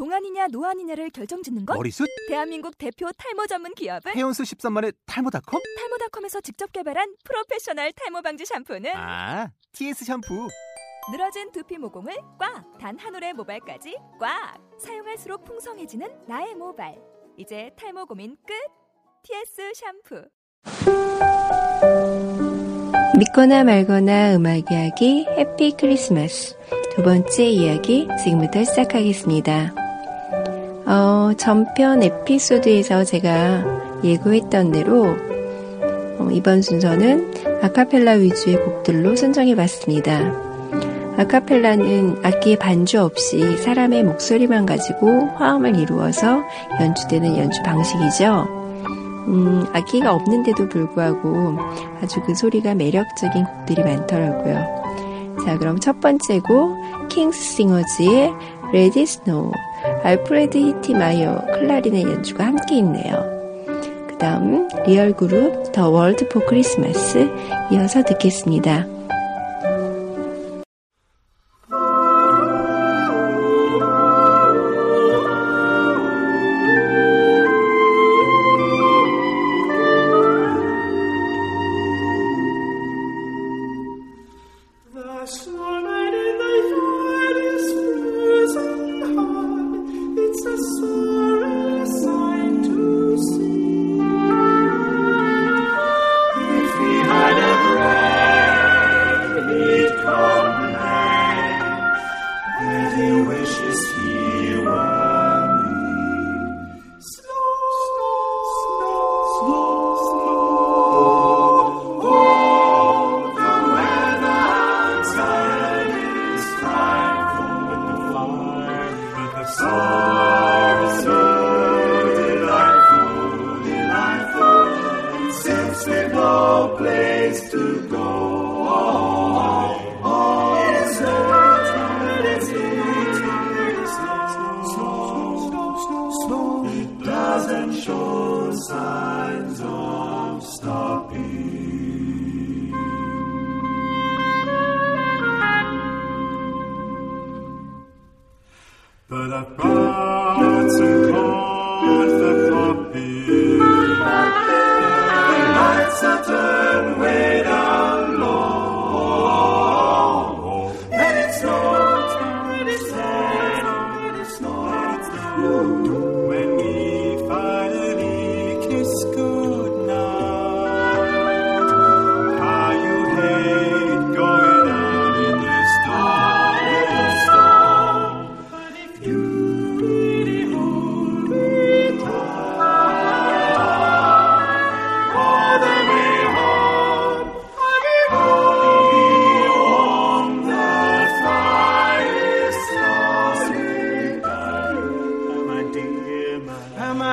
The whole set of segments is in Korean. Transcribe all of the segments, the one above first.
동안이냐 노안이냐를 결정짓는 것? 머리숱? 대한민국 대표 탈모 전문 기업은 헤어수 13만의 탈모닷컴? 탈모닷컴에서 직접 개발한 프로페셔널 탈모 방지 샴푸는 아, TS 샴푸. 늘어진 두피 모공을 꽉! 단 한 올의 모발까지 꽉! 사용할수록 풍성해지는 나의 모발. 이제 탈모 고민 끝! TS 샴푸. 믿거나 말거나 음악 이야기 해피 크리스마스 두 번째 이야기 지금부터 시작하겠습니다. 어, 전편 에피소드에서 제가 예고했던 대로 어, 이번 순서는 아카펠라 위주의 곡들로 선정해 봤습니다. 아카펠라는 악기의 반주 없이 사람의 목소리만 가지고 화음을 이루어서 연주되는 연주 방식이죠. 음, 악기가 없는데도 불구하고 아주 그 소리가 매력적인 곡들이 많더라고요. 자, 그럼 첫 번째 곡, 킹스 싱어즈의 Let It Snow, 알프레드 히티마이어 클라리넷 연주가 함께 있네요. 그 다음, 리얼 그룹 The World for Christmas 이어서 듣겠습니다.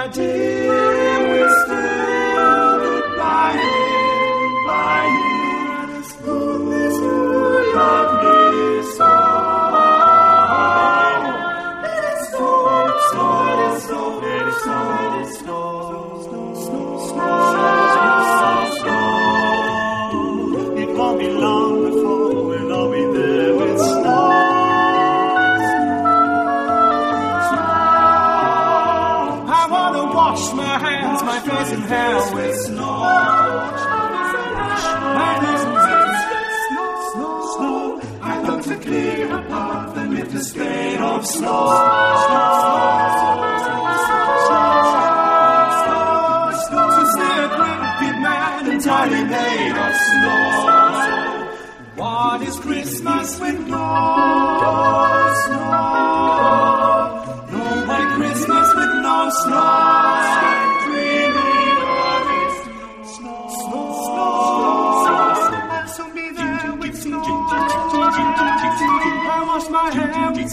dear.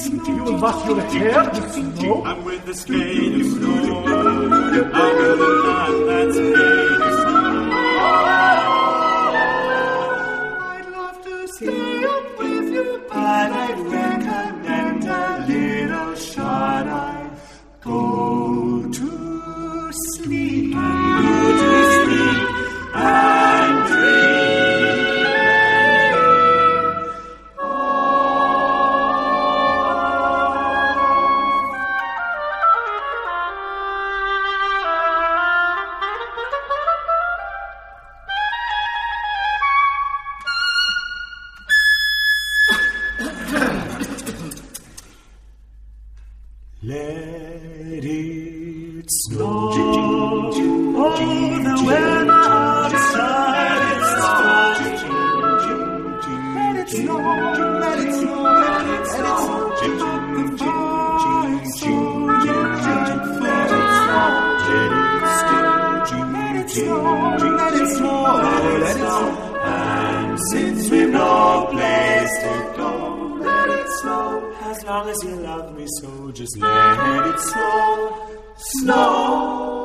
You was your hair with snow. I'm with the state snow. I'm with the man that's made. Let it snow. As long as you love me so, just let it snow. Snow.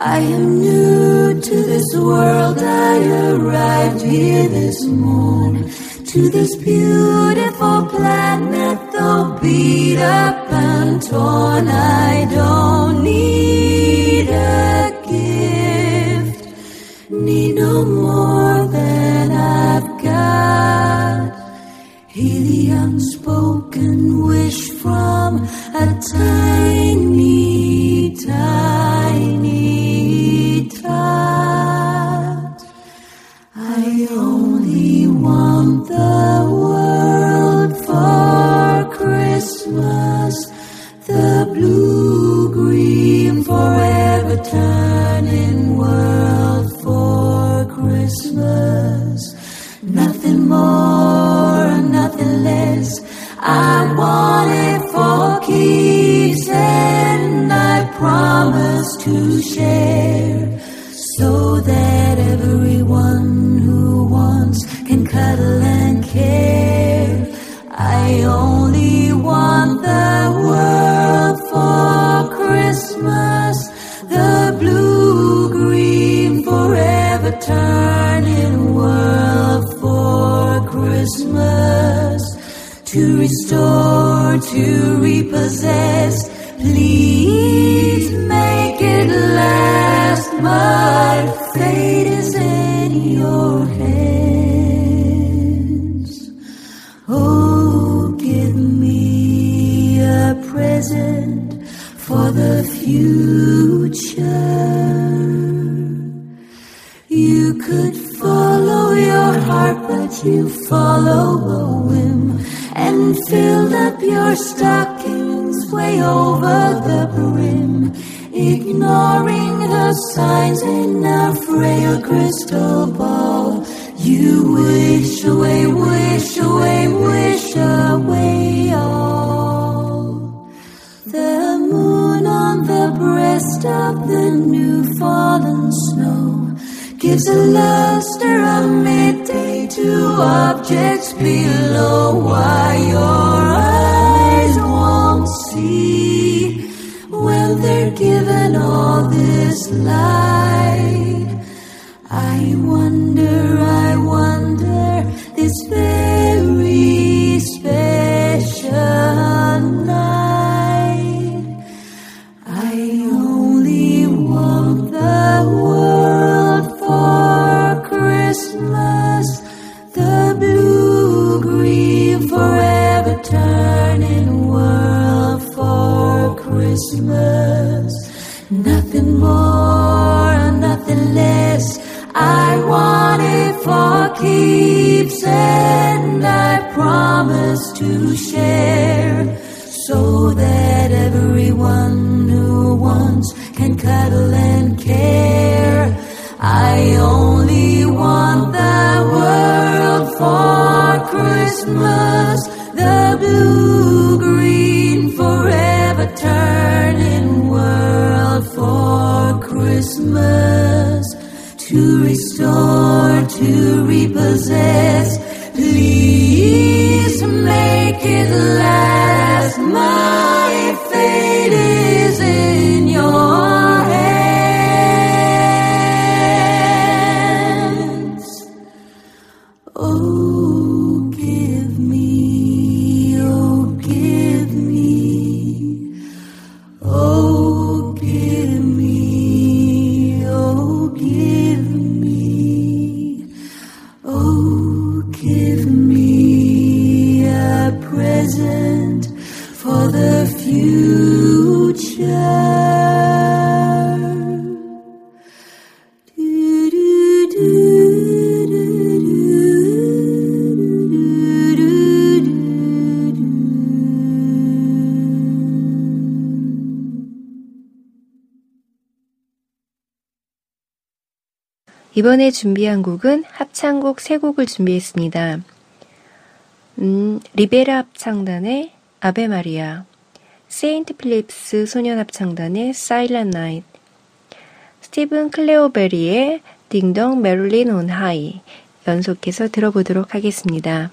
I am new to this world, I arrived here this morn. To this beautiful planet, though beat up and torn, I don't need a gift, need no more share so that everyone who wants can cuddle and care. I only want the world for Christmas, the blue green forever turning world for Christmas to restore, to repossess. Please. My fate is in your hands. Oh, give me a present for the future. You could follow your heart, but you follow a whim and filled up your stockings way over the brim, ignoring the signs in a frail crystal ball. You wish away, wish away, wish away all. The moon on the breast of the new fallen snow gives a luster of midday to objects below. Why given all this light. Share so that everyone who wants can cuddle and care. I only want the world for Christmas, the blue green forever turning world for Christmas to restore, to repossess hear the light. 이번에 준비한 곡은 합창곡 세 곡을 준비했습니다. 음, 리베라 합창단의 Ave Maria, 세인트 필립스 소년 합창단의 Silent Night, 스티븐 클레오베리의 Ding Dong Merrily on High 연속해서 들어보도록 하겠습니다.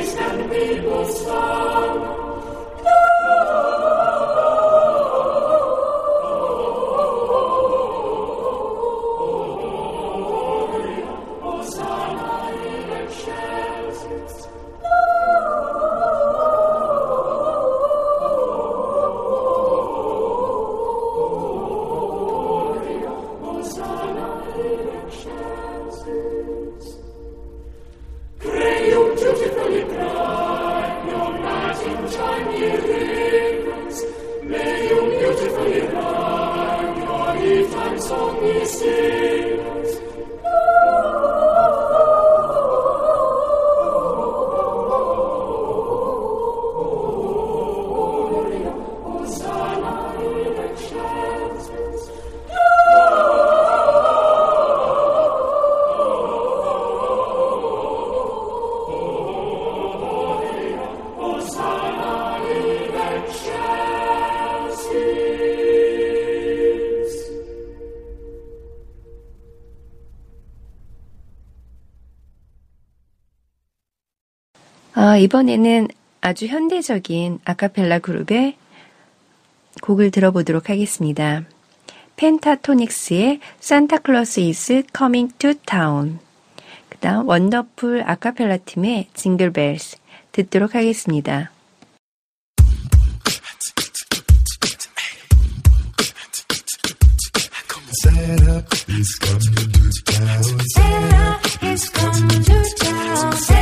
Christ and people sung. 아, 이번에는 아주 현대적인 아카펠라 그룹의 곡을 들어보도록 하겠습니다. 펜타토닉스의 산타클로스 is coming to town. 그 다음 원더풀 아카펠라 팀의 징글벨스 듣도록 하겠습니다. Santa is coming to town. Santa is coming to town.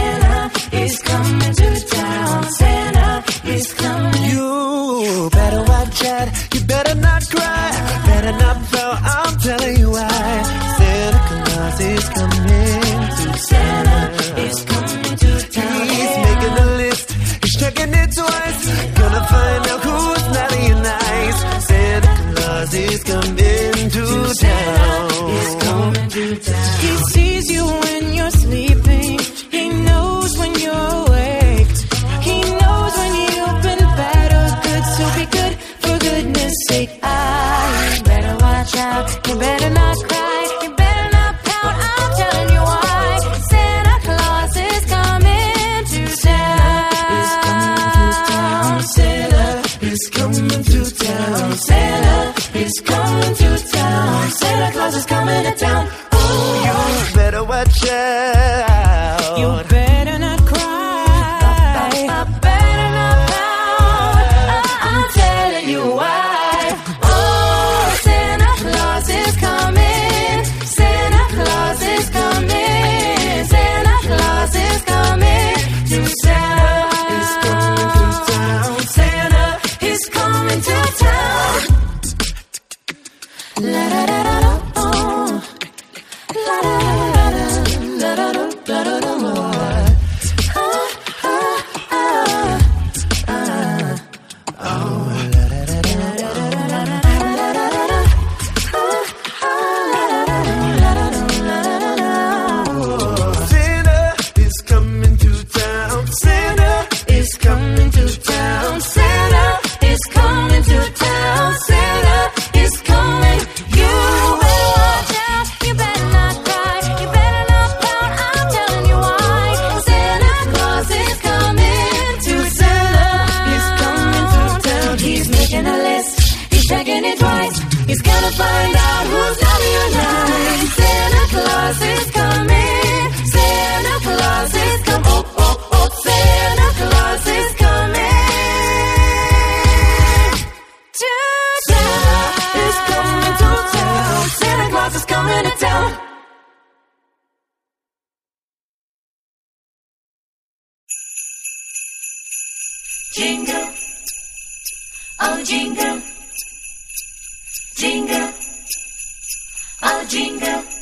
Better. You better not cry. Better not pout. I'm telling you why. Santa Claus is coming to Santa is coming to town. He's making a list. He's checking it twice. Gonna find out who's jingle, oh jingle, jingle, oh jingle,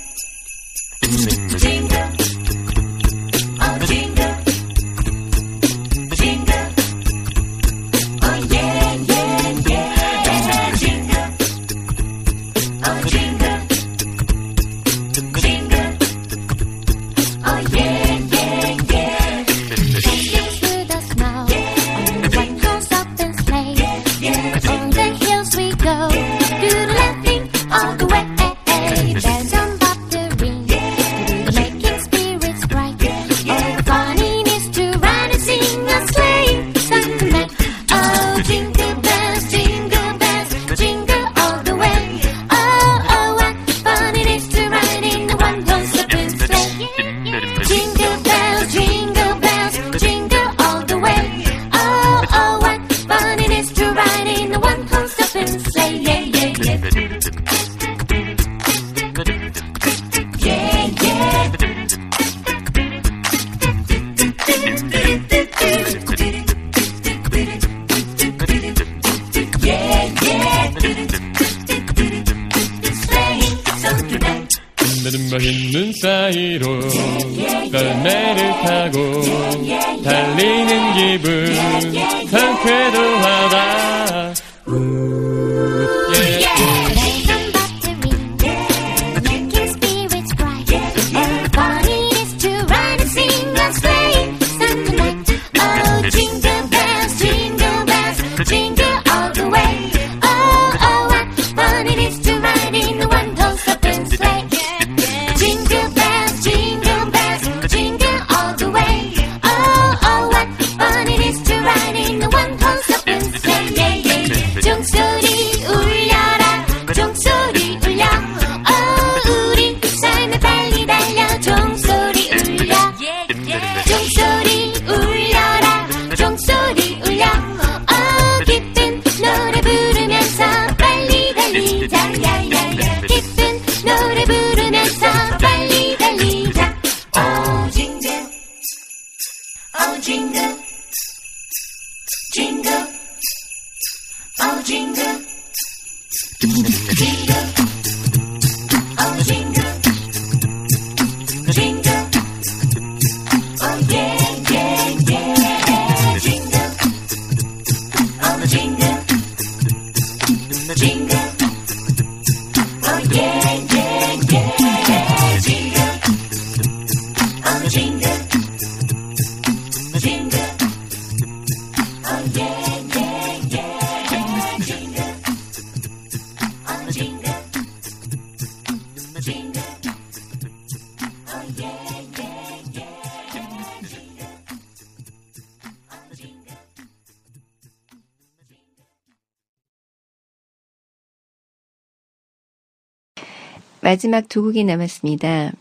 마지막 두 곡이 남았습니다.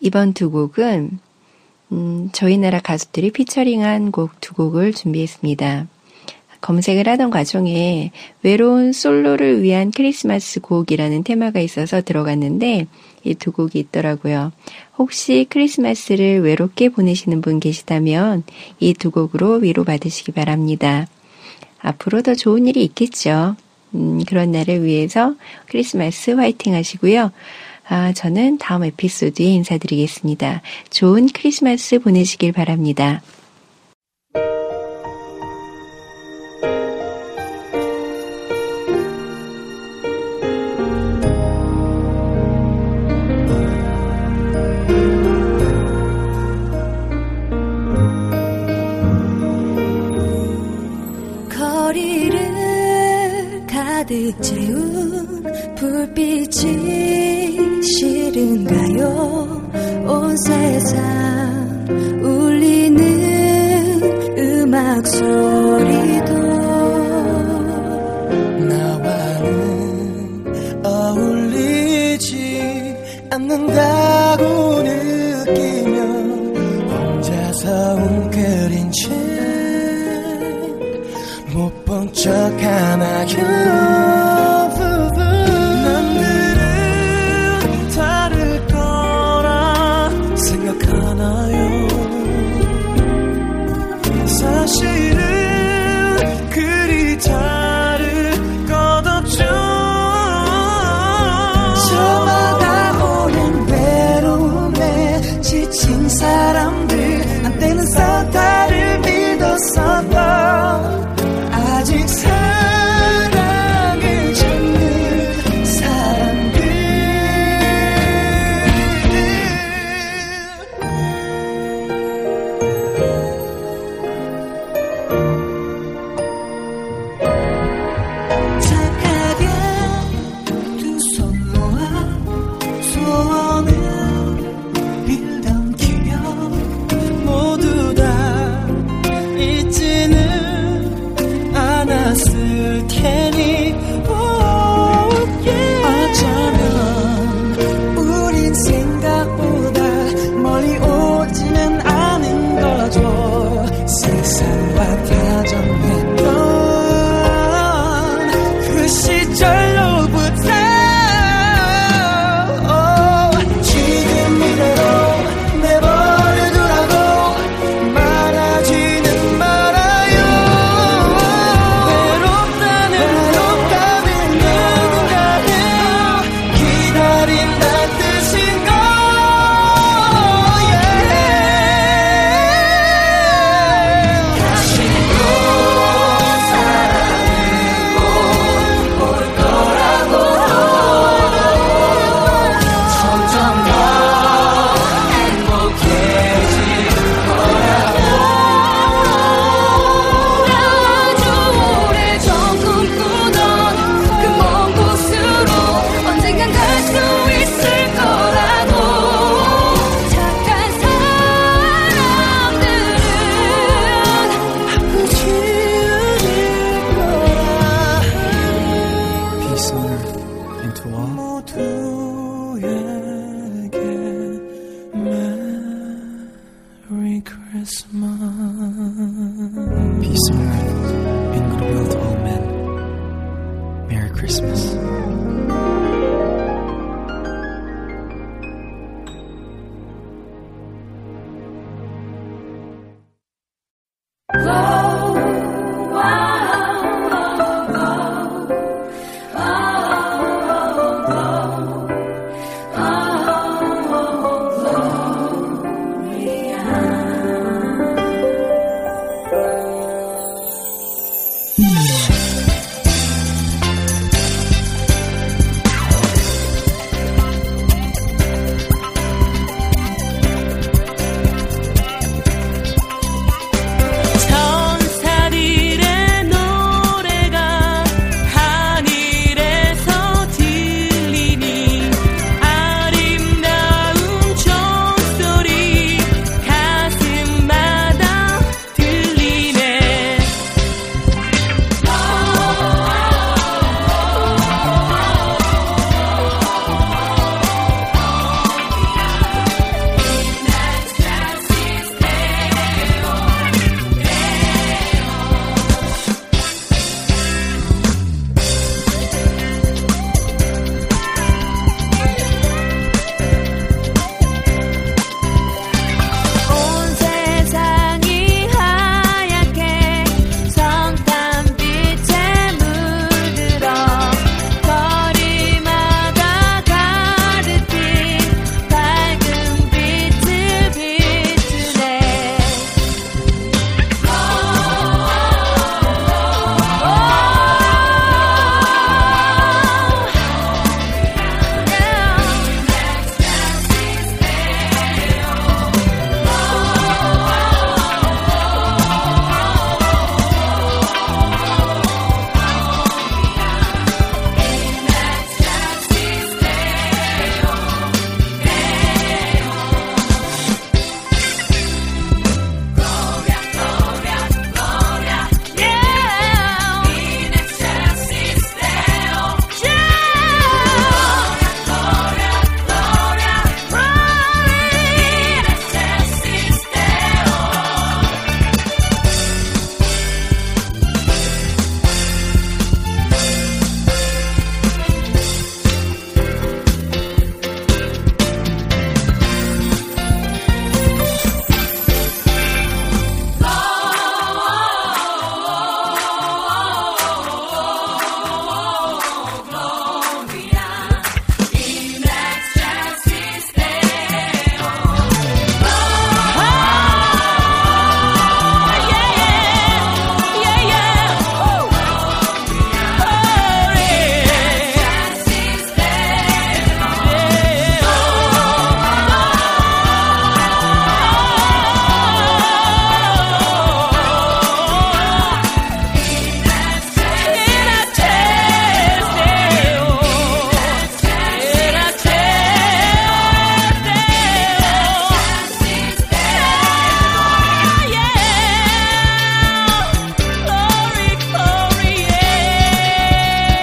이번 두 곡은 음, 저희 나라 가수들이 피처링한 곡 두 곡을 준비했습니다. 검색을 하던 과정에 외로운 솔로를 위한 크리스마스 곡이라는 테마가 있어서 들어갔는데 이 두 곡이 있더라고요. 혹시 크리스마스를 외롭게 보내시는 분 계시다면 이 두 곡으로 위로받으시기 바랍니다. 앞으로 더 좋은 일이 있겠죠. 음, 그런 날을 위해서 크리스마스 화이팅 하시고요. 아, 저는 다음 에피소드에 인사드리겠습니다. 좋은 크리스마스 보내시길 바랍니다. 가득 채운 불빛이 싫은가요? 온 세상 울리는 음악 소리도 나와는 어울리지 않는다고 느끼며 혼자서 웅크린 채 못 본 척 하나요